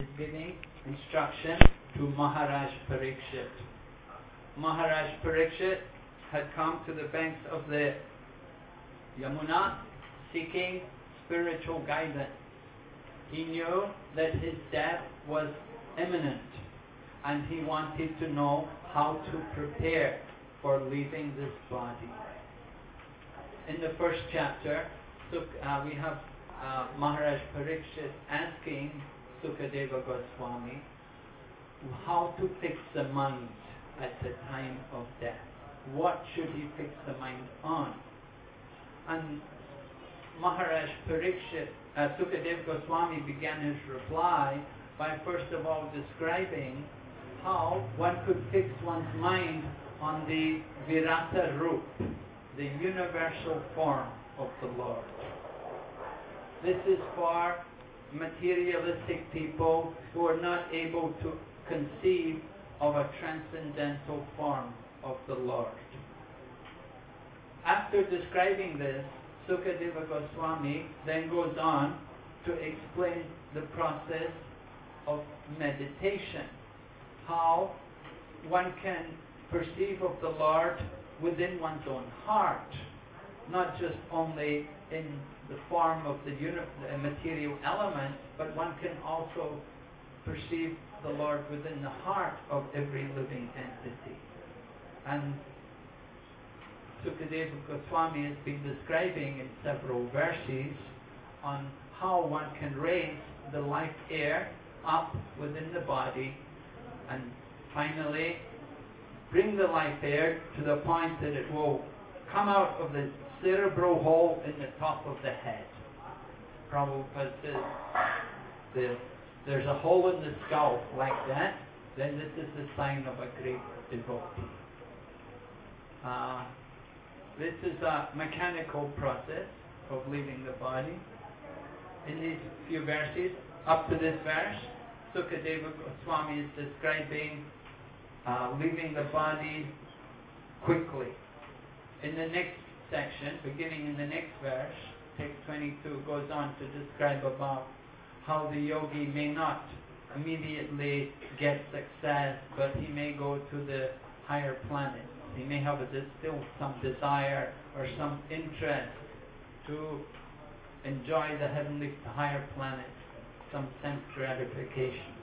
is giving instruction to Maharaj Parikshit. Maharaj Parikshit had come to the banks of the Yamuna seeking spiritual guidance. He knew that his death was imminent and he wanted to know how to prepare for leaving this body. In the first chapter, uh, we have uh, Maharaj Parikshit asking Sukadeva Goswami how to fix the mind at the time of death. What should he fix the mind on? And Maharaj Parikshit, uh, Sukadeva Goswami began his reply by first of all describing how one could fix one's mind on the Virata Rup, the universal form of the Lord. This is for materialistic people who are not able to conceive of a transcendental form of the Lord. After describing this, Sukadeva Goswami then goes on to explain the process of meditation, how one can perceive of the Lord within one's own heart, not just only in the form of the, the material element, but one can also perceive the Lord within the heart of every living entity. And Sukadeva Goswami has been describing in several verses on how one can raise the life air up within the body and finally bring the life air to the point that it will come out of the cerebral hole in the top of the head. Prabhupada says the, there's a hole in the skull like that, then this is the sign of a great devotee. Uh, this is a mechanical process of leaving the body. In these few verses, up to this verse, Sukadeva Goswami is describing uh, leaving the body quickly. In the next section, beginning in the next verse, text 22 goes on to describe about how the yogi may not immediately get success, but he may go to the higher planets. He may have a, still some desire or some interest to enjoy the heavenly higher planets, some sense gratification,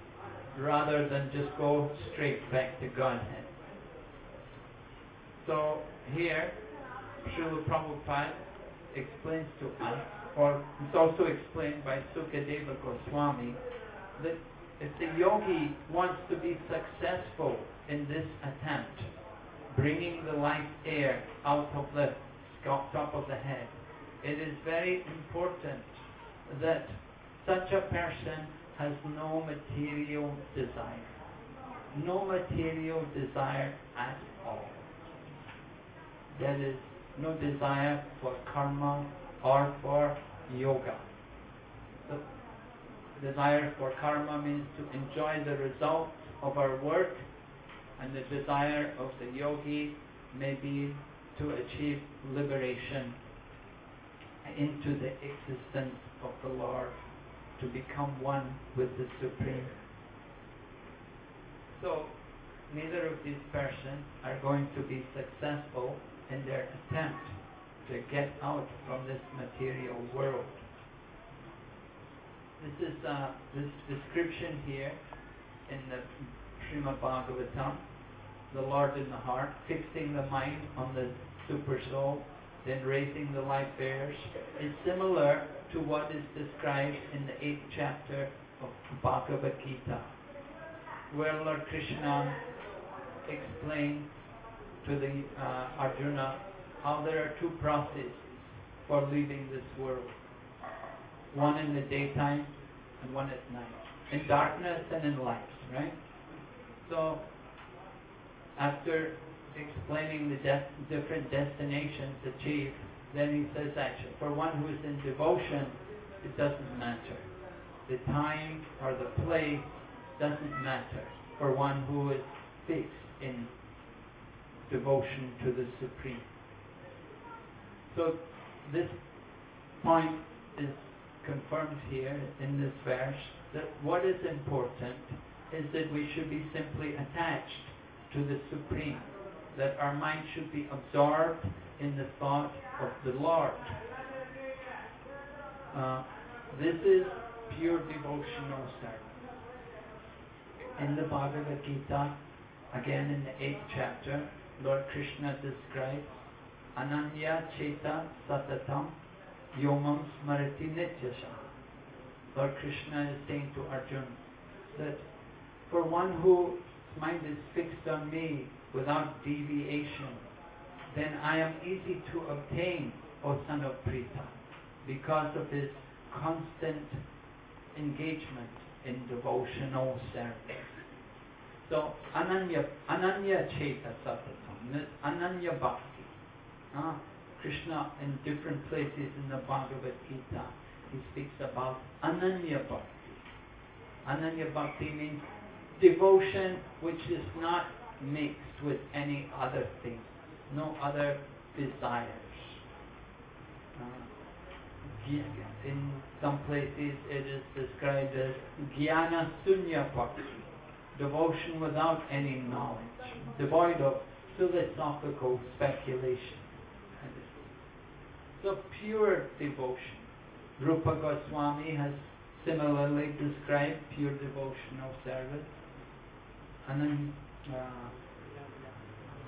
rather than just go straight back to Godhead. So here, Srila Prabhupada explains to us, or it's also explained by Sukadeva Goswami, that if the yogi wants to be successful in this attempt, bringing the life air out of the top of the head, it is very important that such a person has no material desire. No material desire at all. That is no desire for karma or for yoga. The desire for karma means to enjoy the result of our work, and the desire of the yogi may be to achieve liberation into the existence of the Lord, to become one with the Supreme. So, neither of these persons are going to be successful in their attempt to get out from this material world. This is uh, this description here in the Srimad Bhagavatam, the Lord in the heart, fixing the mind on the super soul, then raising the life airs, is similar to what is described in the eighth chapter of Bhagavad Gita, where Lord Krishna explains to the uh, Arjuna how there are two processes for leaving this world. One in the daytime and one at night. In darkness and in light, right? So, after explaining the different destinations achieved, then he says actually, for one who is in devotion, it doesn't matter. The time or the place doesn't matter for one who is fixed in devotion to the Supreme. So this point is confirmed here in this verse that what is important is that we should be simply attached to the Supreme, that our mind should be absorbed in the thought of the Lord. Uh, this is pure devotional service. In the Bhagavad Gita, again in the eighth chapter, Lord Krishna describes Ananya Cheta Satatam Yomam Smarati Nityasha. Lord Krishna is saying to Arjuna that for one whose mind is fixed on me without deviation, then I am easy to obtain, O son of Pritha, because of his constant engagement in devotional service. So Ananya, Ananya Cheta Satatam, Ananya Bhakti. Krishna in different places in the Bhagavad Gita, he speaks about Ananya Bhakti. Ananya Bhakti means devotion which is not mixed with any other thing, no other desires. Uh, in some places it is described as Jnana Sunya Bhakti, devotion without any knowledge, devoid of philosophical speculation. So pure devotion. Rupa Goswami has similarly described pure devotional service. Anan, uh,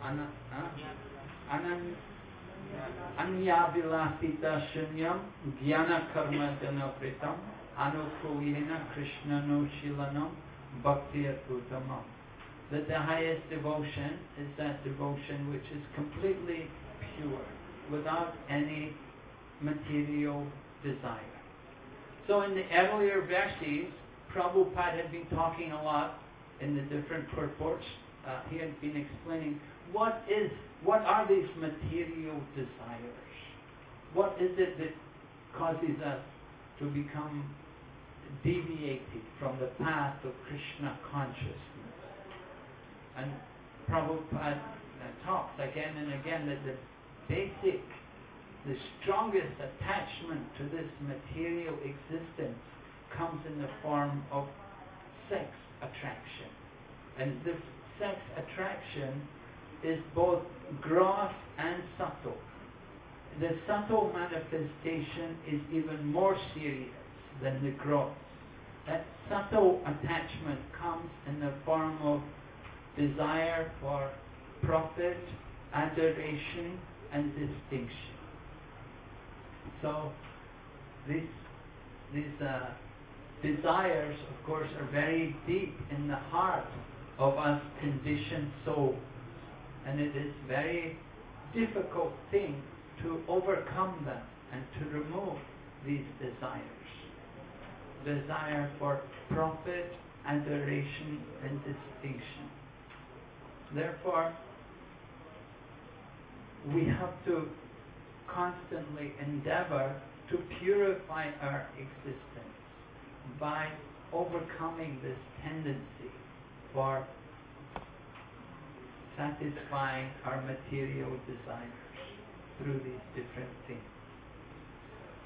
anan, uh, anan, Anyavilasita shunyam jnana karma krishna no shilanam bhakti utamam. That the highest devotion is that devotion which is completely pure, without any material desire. So in the earlier verses, Prabhupada had been talking a lot in the different purports. Uh, he had been explaining what is, what are these material desires? What is it that causes us to become deviated from the path of Krishna consciousness? And Prabhupada talks again and again that the basic the strongest attachment to this material existence comes in the form of sex attraction. And this sex attraction is both gross and subtle. The subtle manifestation is even more serious than the gross. That subtle attachment comes in the form of desire for profit, adoration, and distinction. So these these uh, desires, of course, are very deep in the heart of us conditioned souls, and it is very difficult thing to overcome them and to remove these desires. Desire for profit, adoration, and distinction. Therefore, we have to constantly endeavor to purify our existence by overcoming this tendency for satisfying our material desires through these different things.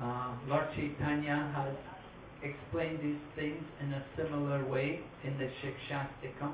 Uh, Lord Chaitanya has explained these things in a similar way in the Shikshashtakam.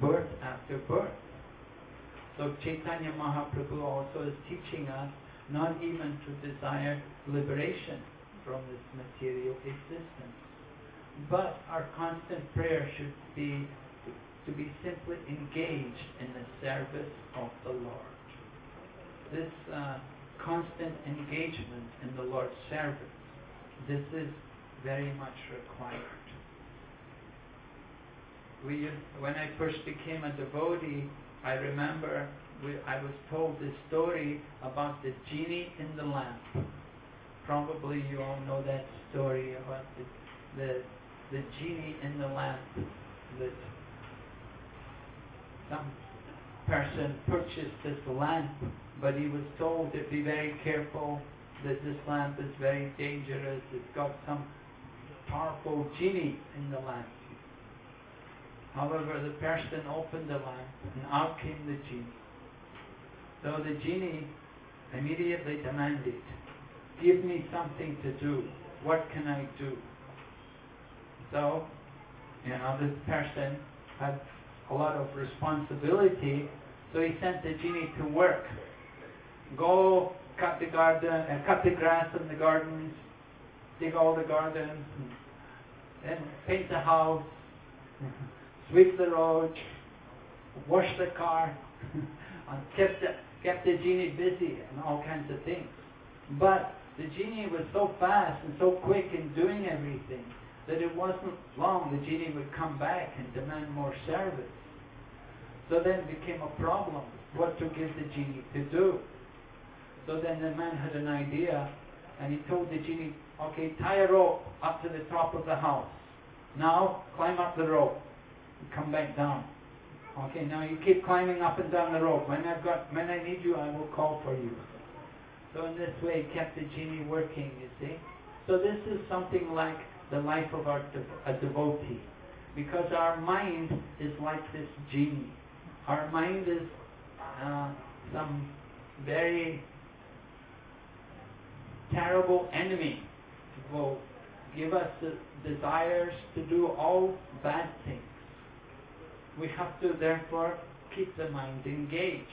birth after birth. So Chaitanya Mahaprabhu also is teaching us not even to desire liberation from this material existence. But our constant prayer should be to be simply engaged in the service of the Lord. This uh, constant engagement in the Lord's service, this is very much required. We, when I first became a devotee, I remember we, I was told this story about the genie in the lamp. Probably you all know that story about the the, the genie in the lamp that some person purchased this lamp, but he was told to be very careful that this lamp is very dangerous. It's got some powerful genie in the lamp. However, the person opened the lamp and out came the genie. So the genie immediately demanded, Give me something to do. What can I do? So, you know, this person had a lot of responsibility, so he sent the genie to work. Go cut the garden, uh, cut the grass in the gardens, dig all the gardens, and paint the house, sweep the road, wash the car, and kept the, kept the genie busy and all kinds of things. But the genie was so fast and so quick in doing everything that it wasn't long the genie would come back and demand more service. So then it became a problem what to give the genie to do. So then the man had an idea and he told the genie, okay, tie a rope up to the top of the house. Now climb up the rope come back down. Okay, now you keep climbing up and down the rope. When I've got when I need you I will call for you. So in this way kept the genie working, you see. So this is something like the life of our a devotee. Because our mind is like this genie. Our mind is uh, some very terrible enemy will give us the desires to do all bad things. We have to therefore keep the mind engaged.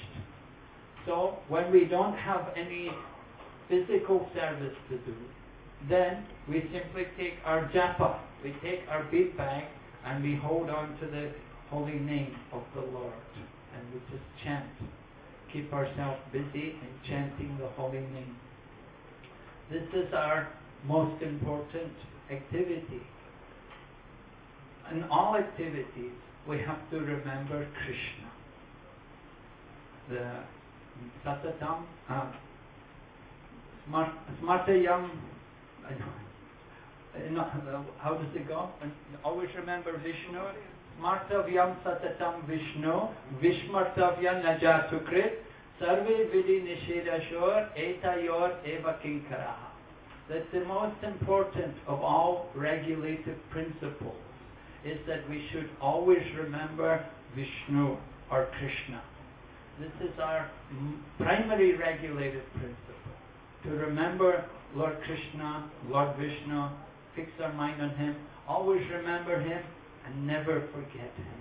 So when we don't have any physical service to do, then we simply take our japa, we take our bead bag, and we hold on to the holy name of the Lord. And we just chant. Keep ourselves busy in chanting the holy name. This is our most important activity. In all activities, we have to remember Krishna. The Satatam, uh, Smartayam, how does it go? Always remember Vishnu. Smartavyam Satatam Vishnu, Vishmartavya Najatukrit, Sarve Vidi Nishedashor, Etayor Eva Kinkaraha. That's the most important of all regulative principles is that we should always remember Vishnu or Krishna. This is our primary regulative principle. To remember Lord Krishna, Lord Vishnu, fix our mind on Him, always remember Him, and never forget Him.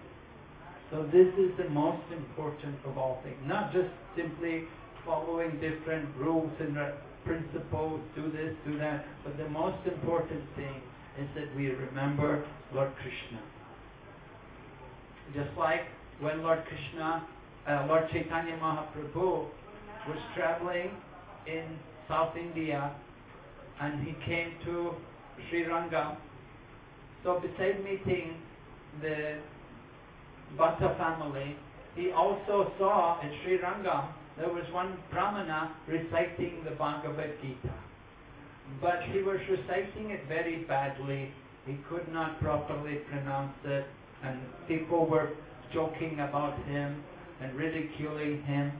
So this is the most important of all things. Not just simply following different rules and principles, do this, do that, but the most important thing is that we remember Lord Krishna. Just like when Lord Krishna, uh, Lord Chaitanya Mahaprabhu was traveling in South India and he came to Sri Rangam. So besides meeting the Bhatta family, he also saw at Sri Rangam there was one Brahmana reciting the Bhagavad Gita. But he was reciting it very badly. He could not properly pronounce it, and people were joking about him and ridiculing him.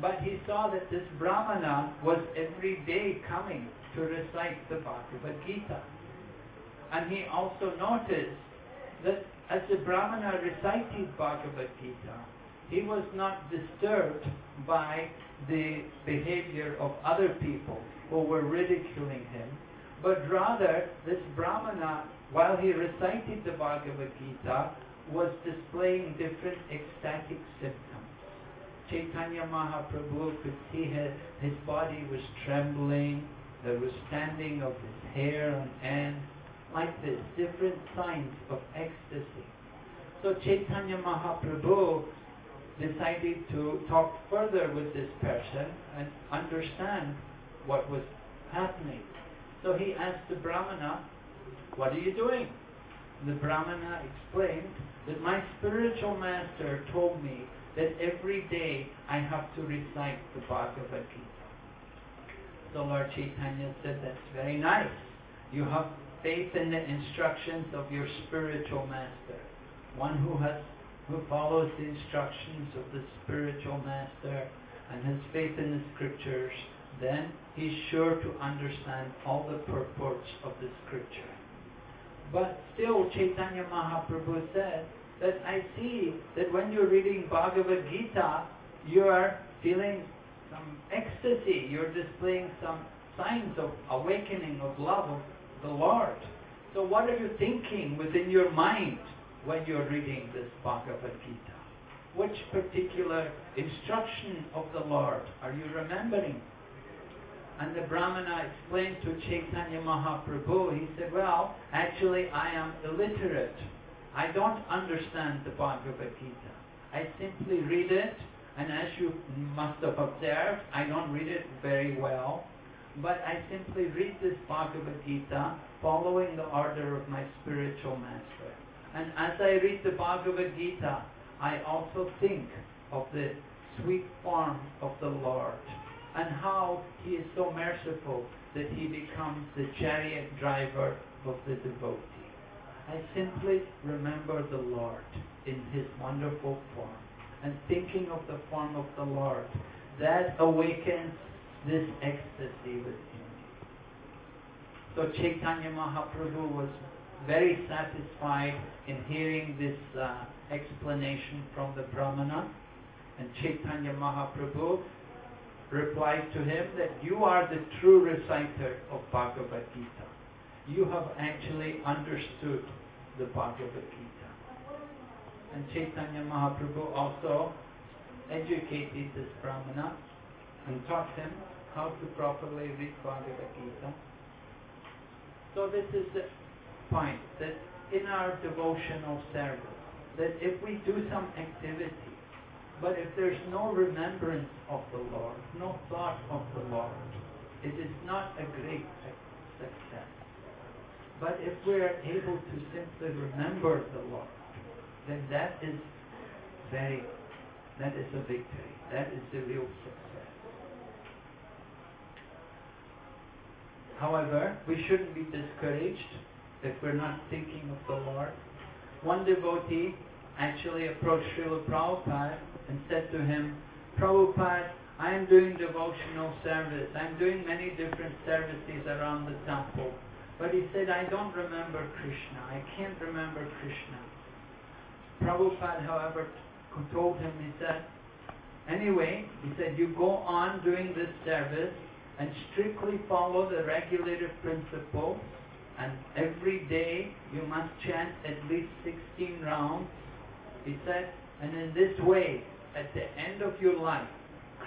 But he saw that this Brahmana was every day coming to recite the Bhagavad Gita. And he also noticed that as the Brahmana recited Bhagavad Gita, he was not disturbed by the behavior of other people who were ridiculing him, but rather this Brahmana, while he recited the Bhagavad Gita, was displaying different ecstatic symptoms. Chaitanya Mahaprabhu could see his, his body was trembling, there was standing of his hair on end, like this, different signs of ecstasy. So Chaitanya Mahaprabhu decided to talk further with this person and understand what was happening. So he asked the Brahmana, What are you doing? The Brahmana explained that my spiritual master told me that every day I have to recite the Bhagavad Gita. So Lord Chaitanya said, That's very nice. You have faith in the instructions of your spiritual master, one who has who follows the instructions of the spiritual master and has faith in the scriptures, then he's sure to understand all the purports of the scripture. But still, Chaitanya Mahaprabhu said that I see that when you're reading Bhagavad Gita, you are feeling some ecstasy, you're displaying some signs of awakening of love of the Lord. So what are you thinking within your mind when you're reading this Bhagavad Gita? Which particular instruction of the Lord are you remembering? And the Brahmana explained to Chaitanya Mahaprabhu, he said, well, actually I am illiterate. I don't understand the Bhagavad Gita. I simply read it, and as you must have observed, I don't read it very well, but I simply read this Bhagavad Gita following the order of my spiritual master. And as I read the Bhagavad Gita, I also think of the sweet form of the Lord and how he is so merciful that he becomes the chariot driver of the devotee. I simply remember the Lord in his wonderful form and thinking of the form of the Lord. That awakens this ecstasy within me. So Chaitanya Mahaprabhu was very satisfied in hearing this uh, explanation from the Brahmana. And Chaitanya Mahaprabhu replied to him that you are the true reciter of Bhagavad Gita. You have actually understood the Bhagavad Gita. And Chaitanya Mahaprabhu also educated this Brahmana and taught him how to properly read Bhagavad Gita. So this is the point that in our devotional service, that if we do some activity, but if there's no remembrance of the Lord, no thought of the Lord, it is not a great success. But if we are able to simply remember the Lord, then that is very, that is a victory. That is the real success. However, we shouldn't be discouraged if we're not thinking of the Lord. One devotee actually approached Srila Prabhupada and said to him, Prabhupada, I am doing devotional service. I'm doing many different services around the temple. But he said, I don't remember Krishna. I can't remember Krishna. Prabhupada, however, told him, he said, anyway, he said, you go on doing this service and strictly follow the regulative principles and every day you must chant at least 16 rounds. He said, and in this way, at the end of your life,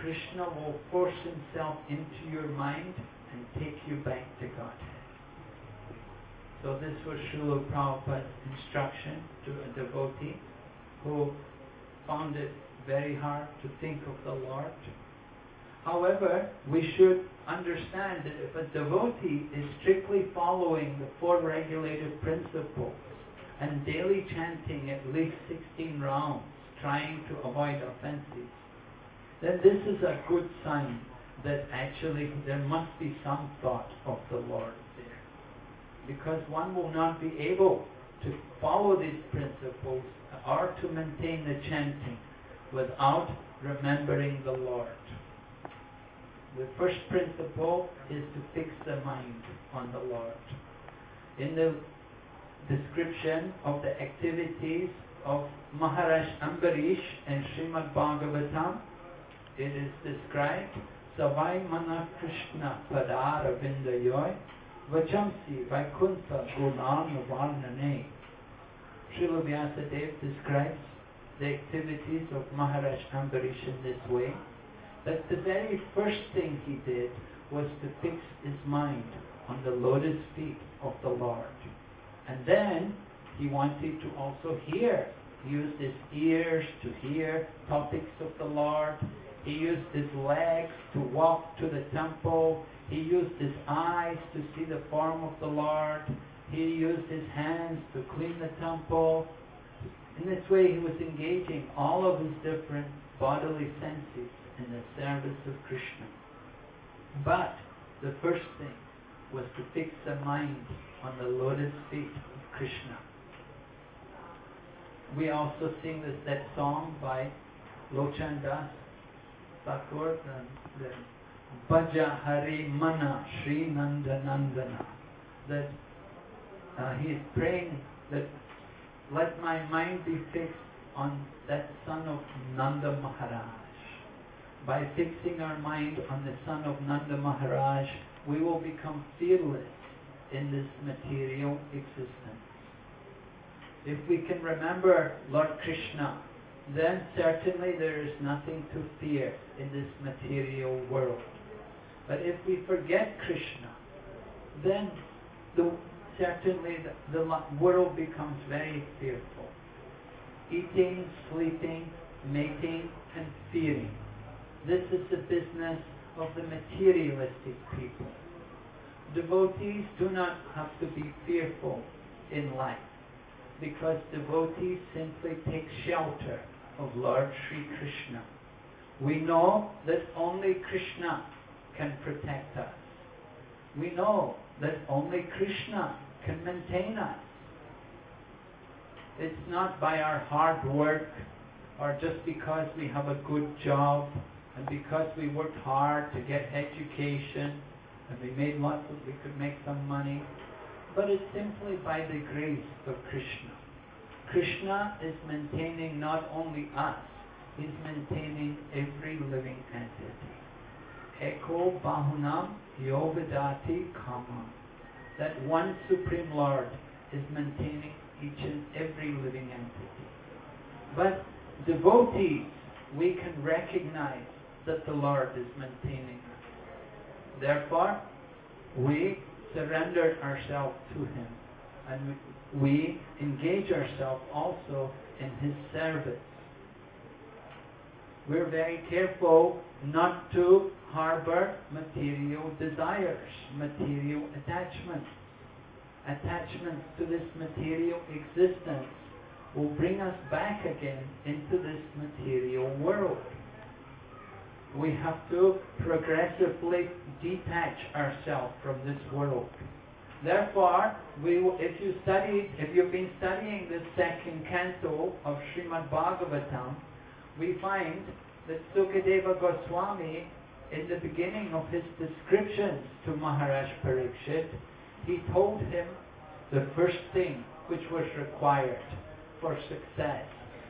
Krishna will force himself into your mind and take you back to Godhead. So this was Srila Prabhupada's instruction to a devotee who found it very hard to think of the Lord. However, we should understand that if a devotee is strictly following the four regulative principles and daily chanting at least 16 rounds, trying to avoid offenses, then this is a good sign that actually there must be some thought of the Lord there. Because one will not be able to follow these principles or to maintain the chanting without remembering the Lord. The first principle is to fix the mind on the Lord. In the description of the activities of Maharaj Ambarish and Srimad Bhagavatam, it is described, Savai Mana Krishna Padara Vindayoy Vachamsi Vaikuntha Gunan Varnane. Srila Vyasadeva describes the activities of Maharaj Ambarish in this way, that the very first thing he did was to fix his mind on the lotus feet of the Lord. And then he wanted to also hear. He used his ears to hear topics of the Lord. He used his legs to walk to the temple. He used his eyes to see the form of the Lord. He used his hands to clean the temple. In this way, he was engaging all of his different bodily senses in the service of Krishna. But the first thing was to fix the mind on the lotus feet of Krishna. We also sing this that song by Lochan Das Thakur, the, the Bhaja Hari Mana Sri Nanda Nandana. That uh, he is praying that let my mind be fixed on that son of Nanda Maharaj. By fixing our mind on the son of Nanda Maharaj, we will become fearless in this material existence. If we can remember Lord Krishna, then certainly there is nothing to fear in this material world. But if we forget Krishna, then the, certainly the, the world becomes very fearful. Eating, sleeping, mating, and fearing. This is the business of the materialistic people. Devotees do not have to be fearful in life because devotees simply take shelter of Lord Sri Krishna. We know that only Krishna can protect us. We know that only Krishna can maintain us. It's not by our hard work or just because we have a good job and because we worked hard to get education and we made lots of, we could make some money, but it's simply by the grace of Krishna. Krishna is maintaining not only us, he's maintaining every living entity. Eko Bahunam Yogadati Kama. That one Supreme Lord is maintaining each and every living entity. But devotees, we can recognize that the Lord is maintaining us. Therefore, we surrender ourselves to Him and we engage ourselves also in His service. We're very careful not to harbor material desires, material attachments. Attachments to this material existence will bring us back again into this material world. We have to progressively detach ourselves from this world. Therefore, we, if you study, if you've been studying the second canto of Srimad Bhagavatam, we find that Sukadeva Goswami, in the beginning of his descriptions to Maharaj Parikshit, he told him the first thing which was required for success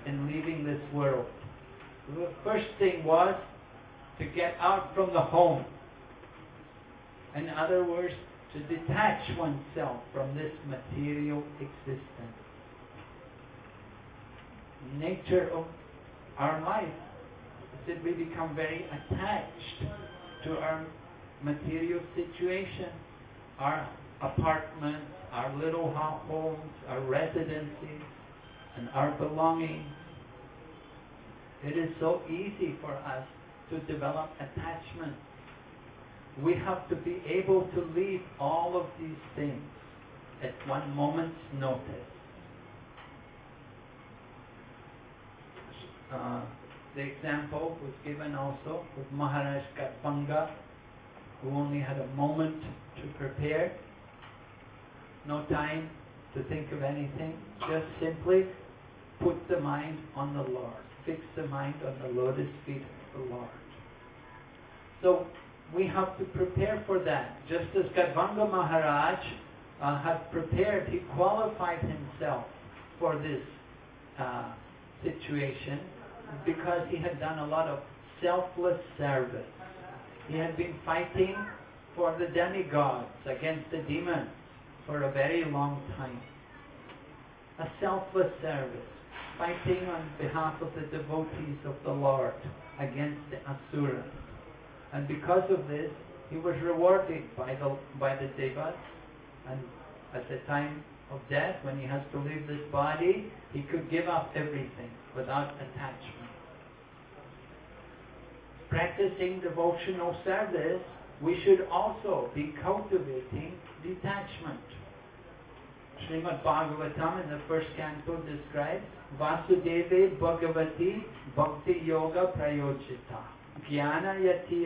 in leaving this world. The first thing was to get out from the home. In other words, to detach oneself from this material existence. Nature of our life is that we become very attached to our material situation, our apartments, our little homes, our residences, and our belongings. It is so easy for us to develop attachment. We have to be able to leave all of these things at one moment's notice. Uh, the example was given also with Maharaj Khatvanga, who only had a moment to prepare, no time to think of anything, just simply put the mind on the Lord, fix the mind on the lotus feet the Lord. So we have to prepare for that. Just as Khatvanga Maharaj uh, had prepared, he qualified himself for this uh, situation because he had done a lot of selfless service. He had been fighting for the demigods against the demons for a very long time. A selfless service, fighting on behalf of the devotees of the Lord against the asuras. And because of this, he was rewarded by the, by the devas. And at the time of death, when he has to leave this body, he could give up everything without attachment. Practicing devotional service, we should also be cultivating detachment. Srimad Bhagavatam in the first canto describes Vasudeve Bhagavati Bhakti Yoga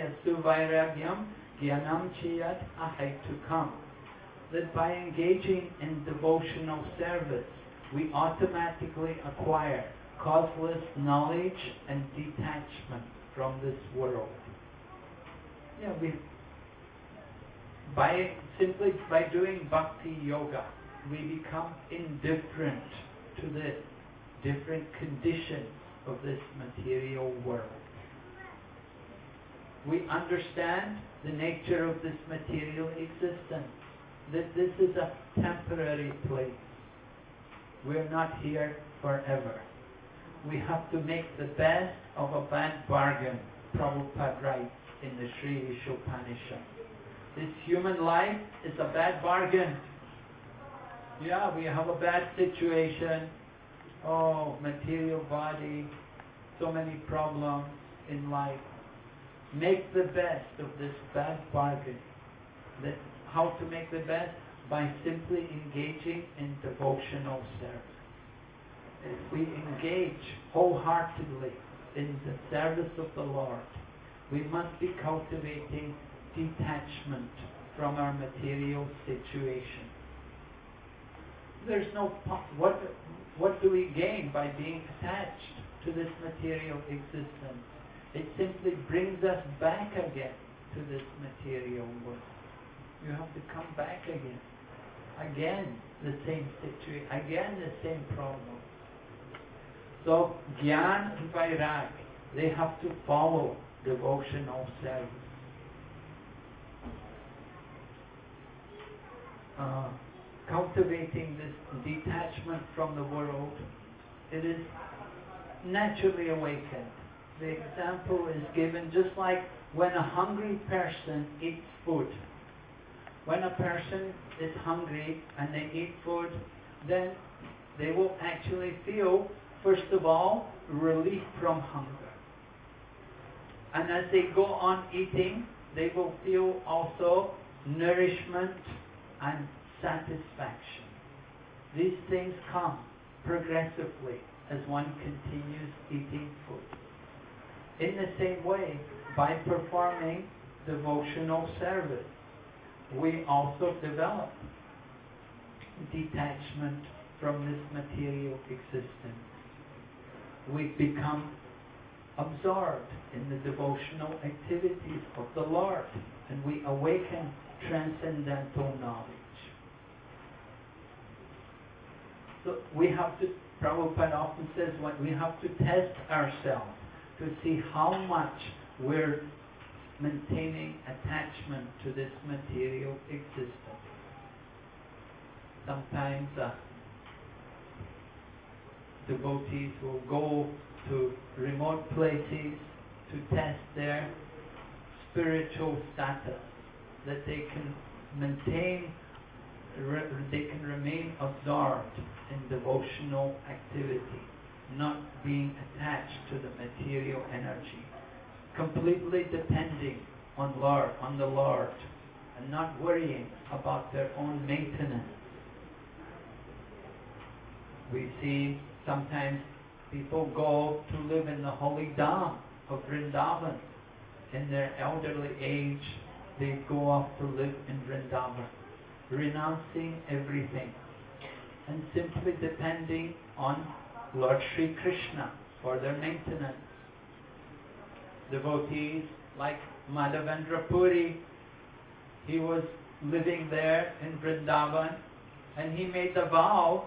Asu Vairagyam Chiyat Ahai to come. That by engaging in devotional service, we automatically acquire causeless knowledge and detachment from this world. Yeah, we by simply by doing bhakti yoga, we become indifferent to the different conditions of this material world. We understand the nature of this material existence, that this is a temporary place. We're not here forever. We have to make the best of a bad bargain, Prabhupada writes in the Sri Ishopanishad. This human life is a bad bargain. Yeah, we have a bad situation. Oh, material body, so many problems in life. Make the best of this bad bargain. That how to make the best? By simply engaging in devotional service. If we engage wholeheartedly in the service of the Lord, we must be cultivating detachment from our material situation. There's no what what do we gain by being attached to this material existence? It simply brings us back again to this material world. You have to come back again. Again, the same situation. Again, the same problem. So, Gyan and Vairag, they have to follow devotional service. Uh, cultivating this detachment from the world, it is naturally awakened. The example is given just like when a hungry person eats food. When a person is hungry and they eat food, then they will actually feel, first of all, relief from hunger. And as they go on eating, they will feel also nourishment and satisfaction. These things come progressively as one continues eating food. In the same way, by performing devotional service, we also develop detachment from this material existence. We become absorbed in the devotional activities of the Lord and we awaken transcendental knowledge. So we have to, Prabhupada often says, what we have to test ourselves to see how much we're maintaining attachment to this material existence. Sometimes uh, devotees will go to remote places to test their spiritual status, that they can maintain, they can remain absorbed in devotional activity, not being attached to the material energy, completely depending on Lord, on the Lord, and not worrying about their own maintenance. We see sometimes people go to live in the holy dham of Vrindavan. In their elderly age, they go off to live in Vrindavan, renouncing everything and simply depending on Lord Sri Krishna for their maintenance. Devotees like Madhavendra Puri, he was living there in Vrindavan and he made the vow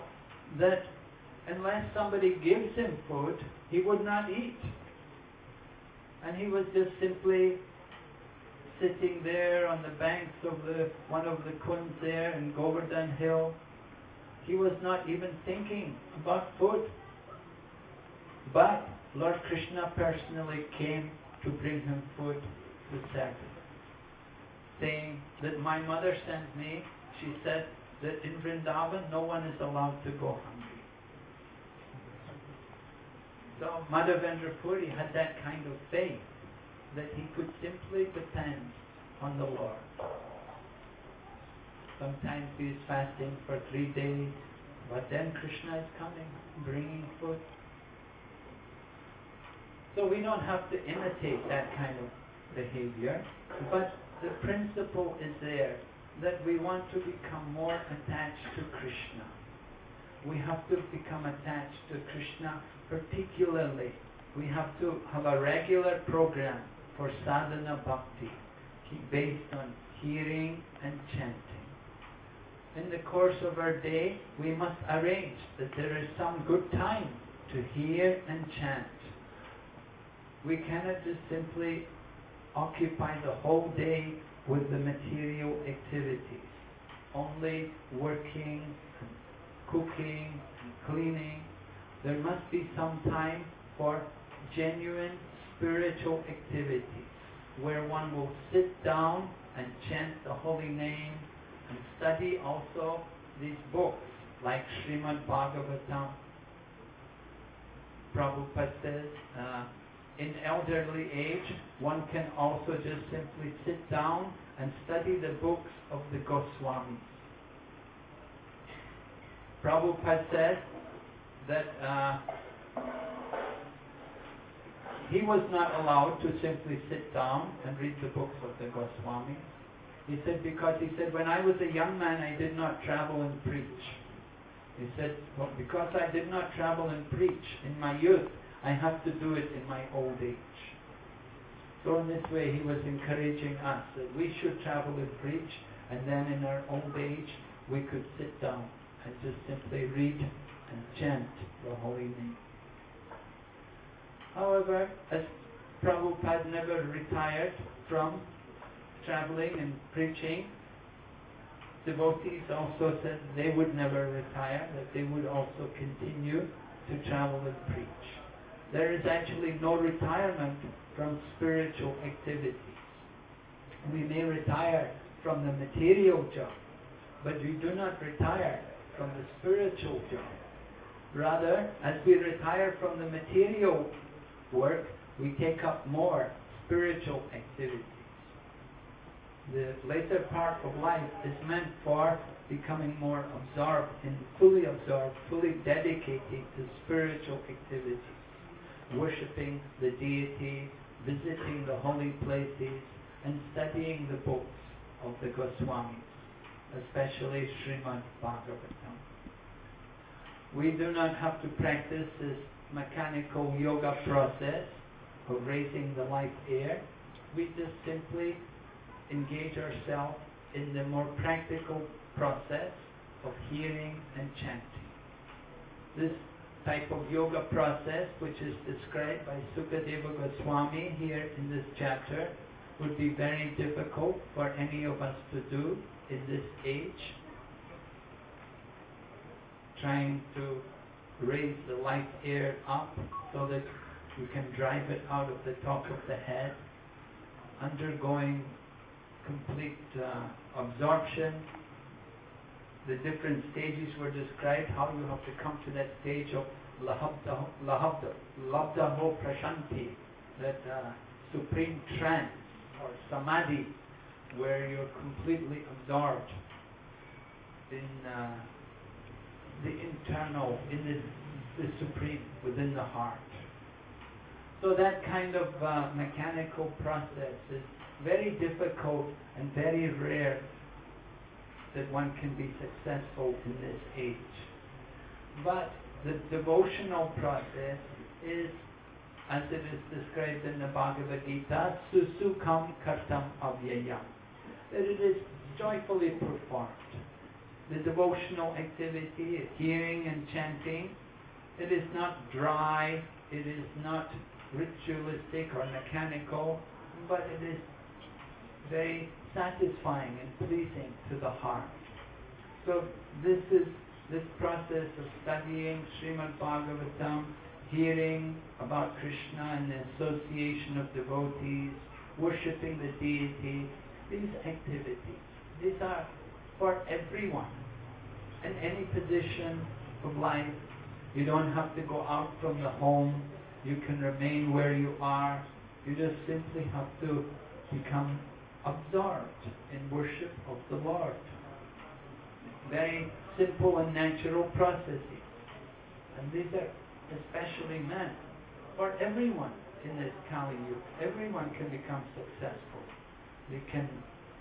that unless somebody gives him food, he would not eat. And he was just simply sitting there on the banks of the one of the kunds there in Govardhan Hill. He was not even thinking about food. But Lord Krishna personally came to bring him food to service, saying that my mother sent me. She said that in Vrindavan no one is allowed to go hungry. So Madhavendra Puri had that kind of faith that he could simply depend on the Lord. Sometimes he is fasting for three days, but then Krishna is coming, bringing food. So we don't have to imitate that kind of behavior, but the principle is there that we want to become more attached to Krishna. We have to become attached to Krishna particularly. We have to have a regular program for sadhana bhakti based on hearing and chanting. In the course of our day, we must arrange that there is some good time to hear and chant. We cannot just simply occupy the whole day with the material activities, only working, cooking, cleaning. There must be some time for genuine spiritual activities where one will sit down and chant the holy name and study also these books like Srimad Bhagavatam. Prabhupada says, uh, in elderly age, one can also just simply sit down and study the books of the Goswamis. Prabhupada said that uh, he was not allowed to simply sit down and read the books of the Goswamis. He said, because he said, when I was a young man, I did not travel and preach. He said, well, because I did not travel and preach in my youth, I have to do it in my old age. So in this way, he was encouraging us that we should travel and preach, and then in our old age, we could sit down and just simply read and chant the holy name. However, as Prabhupada never retired from traveling and preaching, devotees also said they would never retire, that they would also continue to travel and preach. There is actually no retirement from spiritual activities. We may retire from the material job, but we do not retire from the spiritual job. Rather, as we retire from the material work, we take up more spiritual activities. The later part of life is meant for becoming more absorbed and fully absorbed, fully dedicated to spiritual activities, worshipping the deity, visiting the holy places, and studying the books of the Goswamis, especially Srimad Bhagavatam. We do not have to practice this mechanical yoga process of raising the life air. We just simply engage ourselves in the more practical process of hearing and chanting. This type of yoga process, which is described by Sukadeva Goswami here in this chapter, would be very difficult for any of us to do in this age. Trying to raise the life air up so that you can drive it out of the top of the head, undergoing complete uh, absorption. The different stages were described, how you have to come to that stage of lahabda, lahabda, labda ho prashanti, that uh, supreme trance or samadhi, where you're completely absorbed in uh, the internal, in the, the supreme, within the heart. So that kind of uh, mechanical process is very difficult and very rare that one can be successful in this age. But the devotional process is, as it is described in the Bhagavad Gita, susukam kartam avyayam. That it is joyfully performed. The devotional activity, hearing and chanting, it is not dry, it is not ritualistic or mechanical, but it is very satisfying and pleasing to the heart. So this is this process of studying Srimad Bhagavatam, hearing about Krishna and the association of devotees, worshipping the deity, these activities, these are for everyone in any position of life. You don't have to go out from the home. You can remain where you are. You just simply have to become absorbed in worship of the Lord. Very simple and natural processes. And these are especially meant for everyone in this Kali Yuga. Everyone can become successful. we can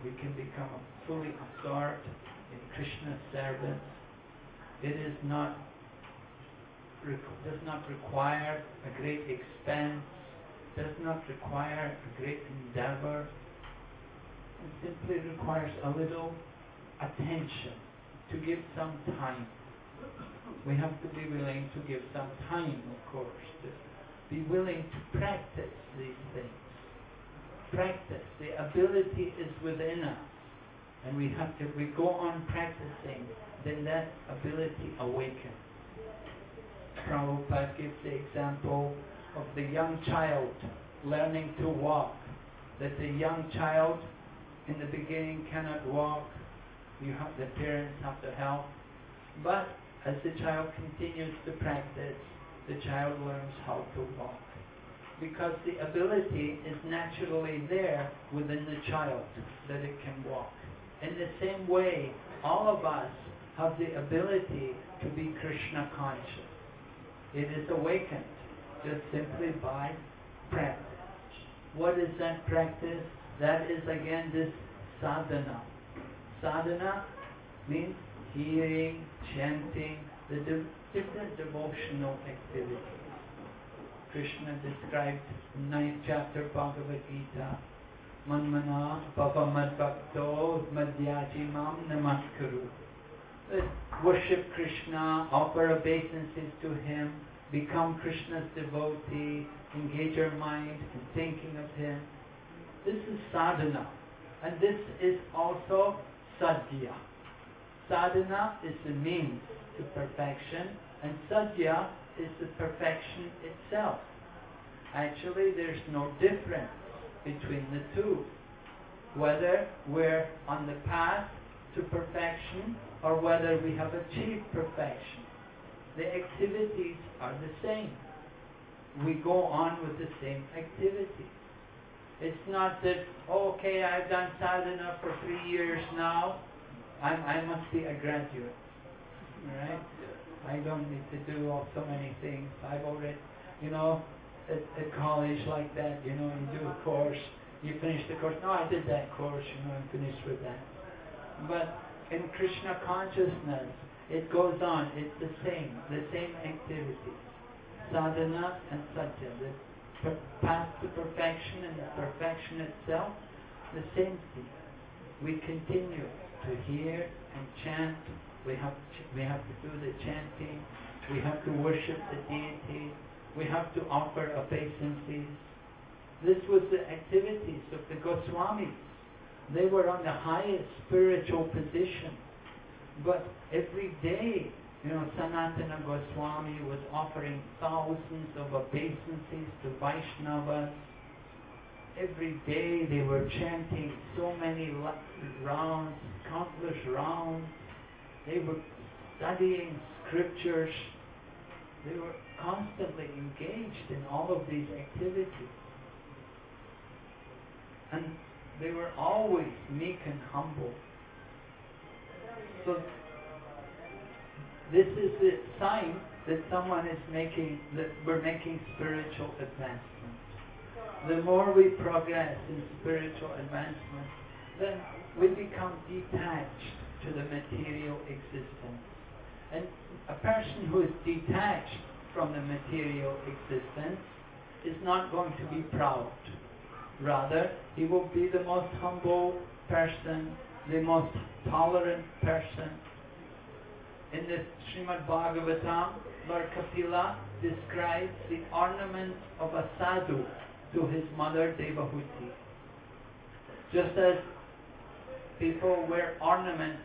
we can become fully absorbed in Krishna's service. It is not does not require a great expense, does not require a great endeavor. It simply requires a little attention, to give some time. We have to be willing to give some time, of course, to be willing to practice these things. Practice. The ability is within us. And we have to, we go on practicing, then that ability awakens. Prabhupada gives the example of the young child learning to walk. That the young child in the beginning cannot walk. You have the parents have to help. But as the child continues to practice, the child learns how to walk. Because the ability is naturally there within the child that it can walk. In the same way, all of us have the ability to be Krishna conscious. It is awakened just simply by practice. What is that practice? That is again this sadhana. Sadhana means hearing, chanting, the de- different devotional activities. Krishna described in ninth chapter Bhagavad Gita, Manmana Bhava Madbhakto Madhyaji Mam Namaskuru. Worship Krishna, offer obeisances to Him, become Krishna's devotee, engage your mind in thinking of Him. This is sadhana. And this is also sadhya. Sadhana is the means to perfection, and sadhya is the perfection itself. Actually, there's no difference between the two. Whether we're on the path to perfection or whether we have achieved perfection, the activities are the same. We go on with the same activities. It's not that, oh, okay, I've done sadhana for three years now, I'm, I must be a graduate. Right? I don't need to do all so many things. I've already, you know, at, at college like that, you know, you do a course, you finish the course. No, I did that course, you know, I'm finished with that. But in Krishna consciousness, it goes on. It's the same, the same activities. Sadhana and sadhya, the per- path to perfection and the perfection itself, the same thing. We continue to hear and chant. We have we have to do the chanting. We have to worship the deity. We have to offer obeisances. This was the activities of the Goswamis. They were on the highest spiritual position. But every day, you know, Sanatana Goswami was offering thousands of obeisances to Vaishnavas. Every day they were chanting so many rounds, countless rounds. They were studying scriptures. They were constantly engaged in all of these activities. And they were always meek and humble. So this is the sign that someone is making that we're making spiritual advancement. The more we progress in spiritual advancement, then we become detached to the material existence. And a person who is detached from the material existence is not going to be proud. Rather, he will be the most humble person, the most tolerant person. In the Srimad Bhagavatam, Lord Kapila describes the ornaments of a sadhu to his mother Devahuti. Just as people wear ornaments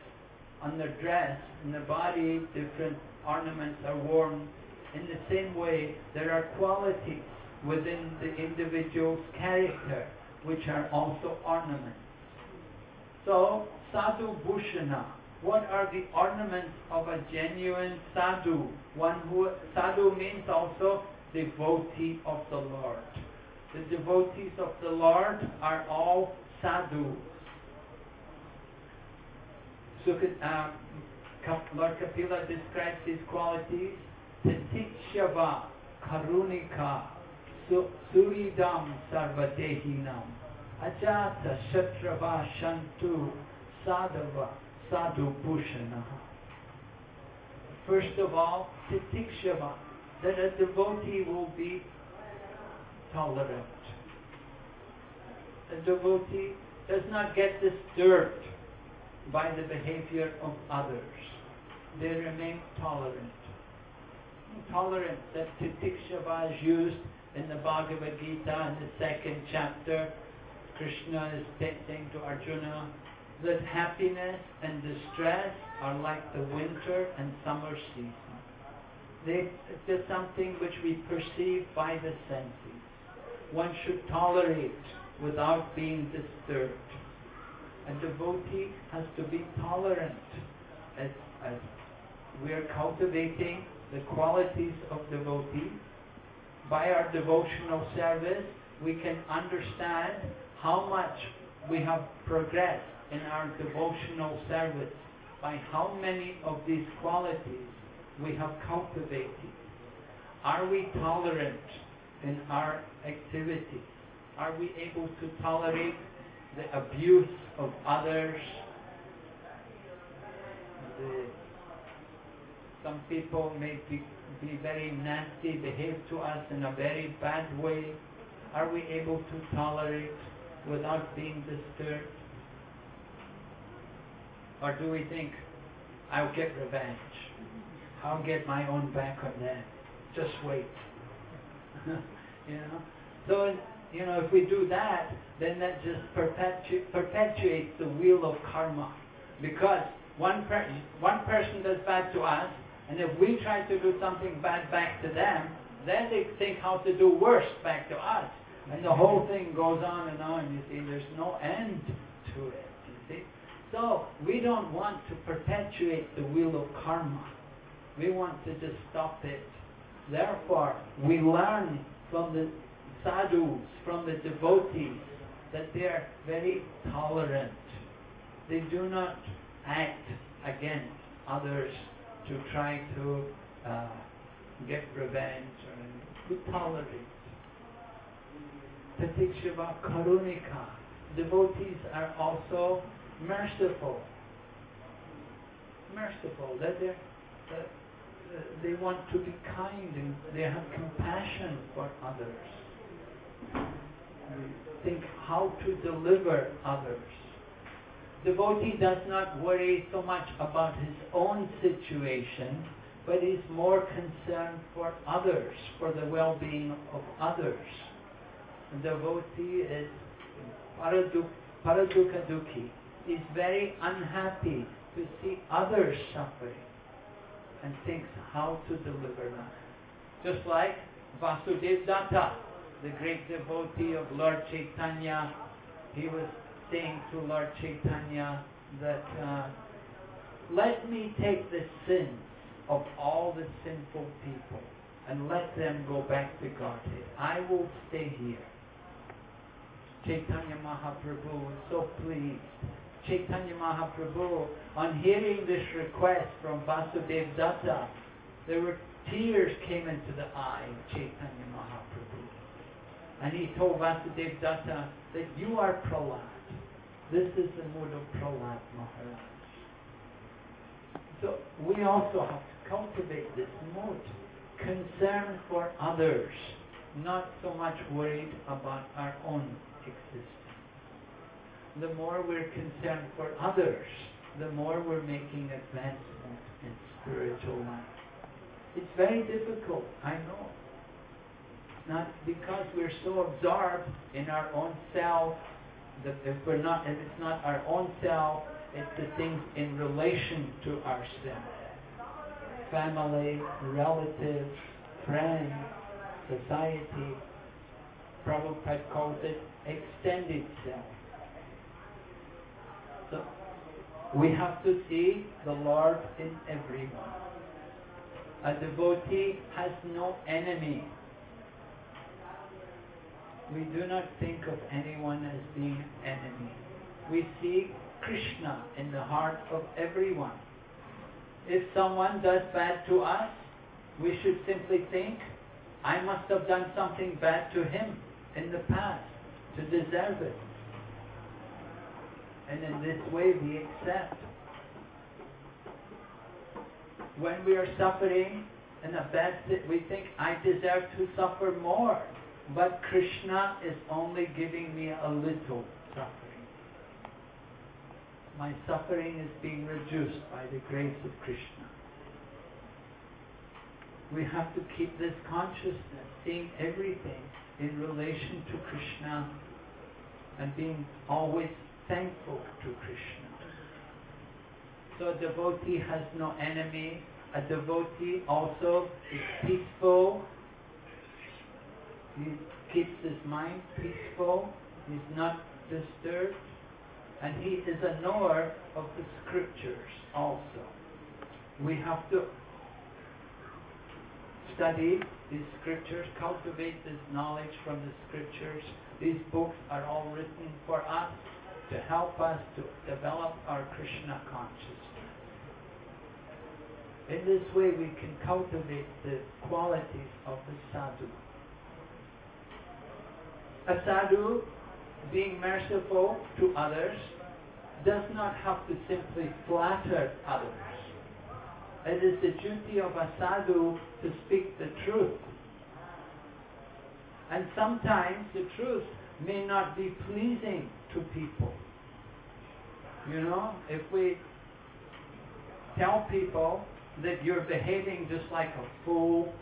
on their dress, in their body, different ornaments are worn. In the same way, there are qualities within the individual's character which are also ornaments. So, sadhu bhushana, what are the ornaments of a genuine sadhu? One who sadhu means also devotee of the Lord. The devotees of the Lord are all sadhus. So, um, Lord Kapila describes these qualities. Titikshava, Karunika, Suridam Sarvadehinam. Ajata Shatrava Shantu Sadhava Sadhu Bhushanaha. First of all, titikshava, that a devotee will be tolerant. A devotee does not get disturbed by the behavior of others. They remain tolerant. Tolerant, that titikshava is used in the Bhagavad Gita in the second chapter. Krishna is saying to Arjuna that happiness and distress are like the winter and summer season. They, it's something which we perceive by the senses. One should tolerate without being disturbed. A devotee has to be tolerant as, as we are cultivating the qualities of devotee. By our devotional service, we can understand how much we have progressed in our devotional service by how many of these qualities we have cultivated. Are we tolerant in our activities? Are we able to tolerate the abuse of others? The, some people may be, be very nasty, behave to us in a very bad way. Are we able to tolerate without being disturbed? Or do we think, I'll get revenge. I'll get my own back on them. Just wait. you know? So, you know, if we do that, then that just perpetu- perpetuates the wheel of karma. Because one, per- one person does bad to us, and if we try to do something bad back to them, then they think how to do worse back to us. And the whole thing goes on and on. You see, there's no end to it. You see? So we don't want to perpetuate the wheel of karma. We want to just stop it. Therefore, we learn from the sadhus, from the devotees, that they are very tolerant. They do not act against others to try to uh, get revenge or anything. We tolerate. Titikshava Karunika. Devotees are also merciful. Merciful. That they that they want to be kind and they have compassion for others. Think how to deliver others. Devotee does not worry so much about his own situation, but is more concerned for others, for the well-being of others. The devotee is paradukha dukhi is very unhappy to see others suffering and thinks how to deliver them. Just like Vasudev Datta, the great devotee of Lord Chaitanya, he was saying to Lord Chaitanya that uh, let me take the sins of all the sinful people and let them go back to Godhead. I will stay here. Chaitanya Mahaprabhu was so pleased Chaitanya Mahaprabhu, on hearing this request from Vasudev Datta, there were tears came into the eye of Chaitanya Mahaprabhu. And he told Vasudev Datta that you are Prahlad. This is the mood of Prahlad Maharaj. So we also have to cultivate this mood. Concern for others, not so much worried about our own existence the more we're concerned for others, the more we're making advancement in spiritual life. It's very difficult, I know. Not because we're so absorbed in our own self, that if we're not if it's not our own self, it's the things in relation to ourselves. Family, relatives, friends, society. Prabhupada calls it extended self. So we have to see the Lord in everyone. A devotee has no enemy. We do not think of anyone as being enemy. We see Krishna in the heart of everyone. If someone does bad to us, we should simply think, I must have done something bad to him in the past to deserve it. And in this way we accept. When we are suffering in a bad we think, I deserve to suffer more. But Krishna is only giving me a little suffering. My suffering is being reduced by the grace of Krishna. We have to keep this consciousness, seeing everything in relation to Krishna and being always thankful to Krishna. So a devotee has no enemy. A devotee also is peaceful. He keeps his mind peaceful. He's not disturbed. And he is a knower of the scriptures also. We have to study these scriptures, cultivate this knowledge from the scriptures. These books are all written for us to help us to develop our Krishna consciousness. In this way we can cultivate the qualities of the sadhu. A sadhu, being merciful to others, does not have to simply flatter others. It is the duty of a sadhu to speak the truth. And sometimes the truth may not be pleasing to people. You know, if we tell people that you're behaving just like a fool,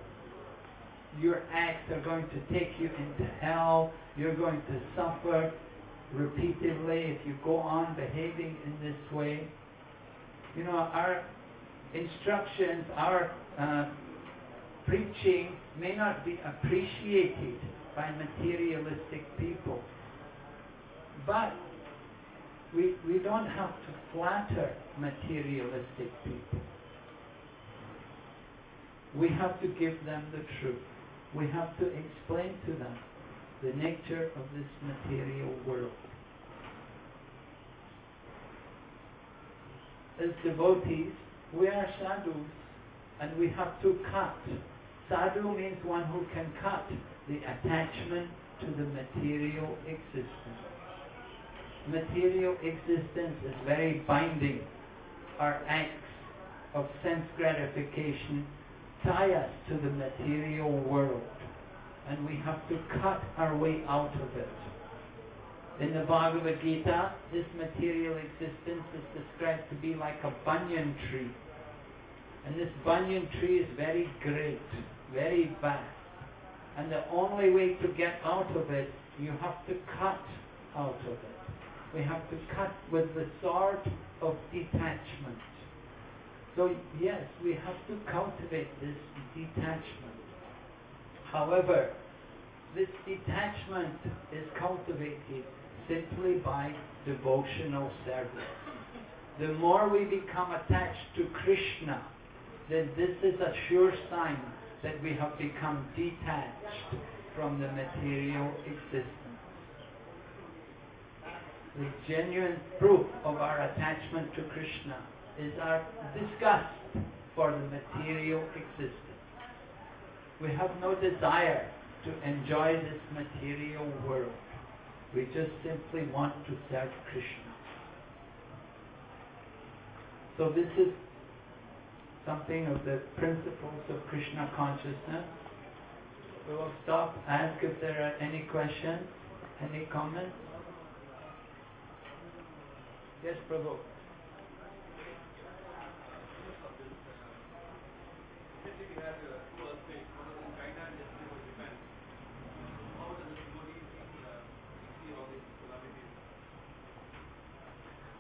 your acts are going to take you into hell, you're going to suffer repeatedly if you go on behaving in this way. You know, our instructions, our uh, preaching may not be appreciated by materialistic people. But we, we don't have to flatter materialistic people. We have to give them the truth. We have to explain to them the nature of this material world. As devotees, we are sadhus and we have to cut. Sadhu means one who can cut the attachment to the material existence. Material existence is very binding. Our acts of sense gratification tie us to the material world and we have to cut our way out of it. In the Bhagavad Gita, this material existence is described to be like a banyan tree. And this banyan tree is very great, very vast. And the only way to get out of it, you have to cut out of it. We have to cut with the sword of detachment. So yes, we have to cultivate this detachment. However, this detachment is cultivated simply by devotional service. The more we become attached to Krishna, then this is a sure sign that we have become detached from the material existence. The genuine proof of our attachment to Krishna is our disgust for the material existence. We have no desire to enjoy this material world. We just simply want to serve Krishna. So this is something of the principles of Krishna consciousness. We will stop, ask if there are any questions, any comments. Yes, Prabhu.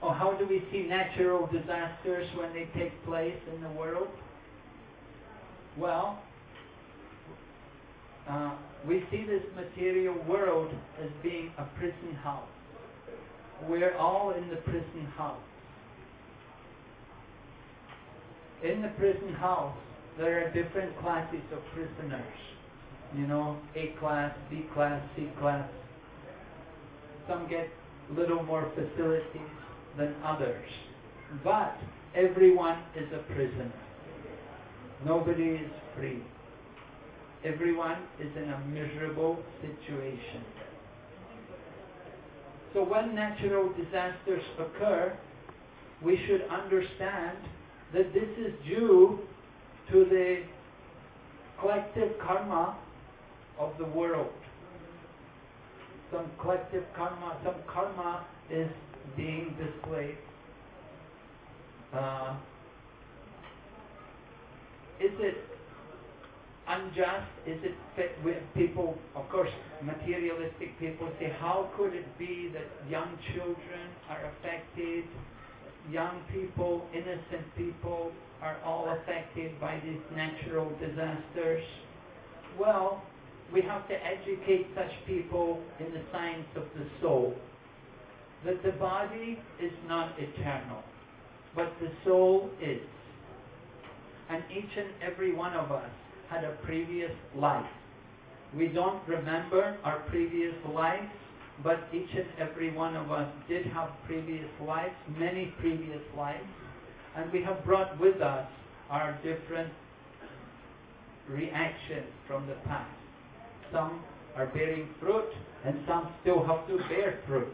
Oh, how do we see natural disasters when they take place in the world? Well, uh, we see this material world as being a prison house. We're all in the prison house. In the prison house, there are different classes of prisoners. You know, A class, B class, C class. Some get little more facilities than others. But everyone is a prisoner. Nobody is free. Everyone is in a miserable situation. So when natural disasters occur, we should understand that this is due to the collective karma of the world. Some collective karma, some karma is being displaced. Uh, is it unjust? Is it fit with people? Of course, materialistic people say, how could it be that young children are affected? Young people, innocent people are all affected by these natural disasters. Well, we have to educate such people in the science of the soul. That the body is not eternal, but the soul is. And each and every one of us had a previous life. We don't remember our previous lives, but each and every one of us did have previous lives, many previous lives, and we have brought with us our different reactions from the past. Some are bearing fruit, and some still have to bear fruit.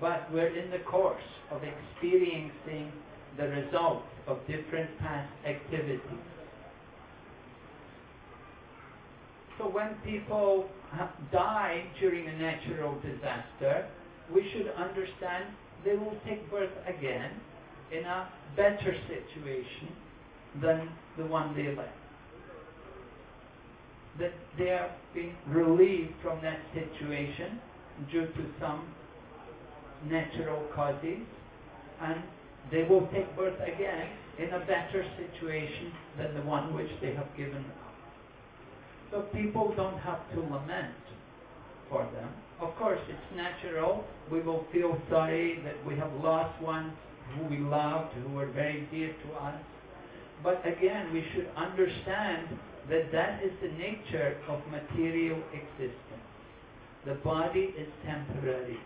But we're in the course of experiencing the results of different past activities. So when people die during a natural disaster, we should understand they will take birth again in a better situation than the one they left. That they are being relieved from that situation due to some natural causes and they will take birth again in a better situation than the one which they have given up. So people don't have to lament for them. Of course, it's natural. We will feel sorry that we have lost ones who we loved, who were very dear to us. But again, we should understand that that is the nature of material existence. The body is temporary.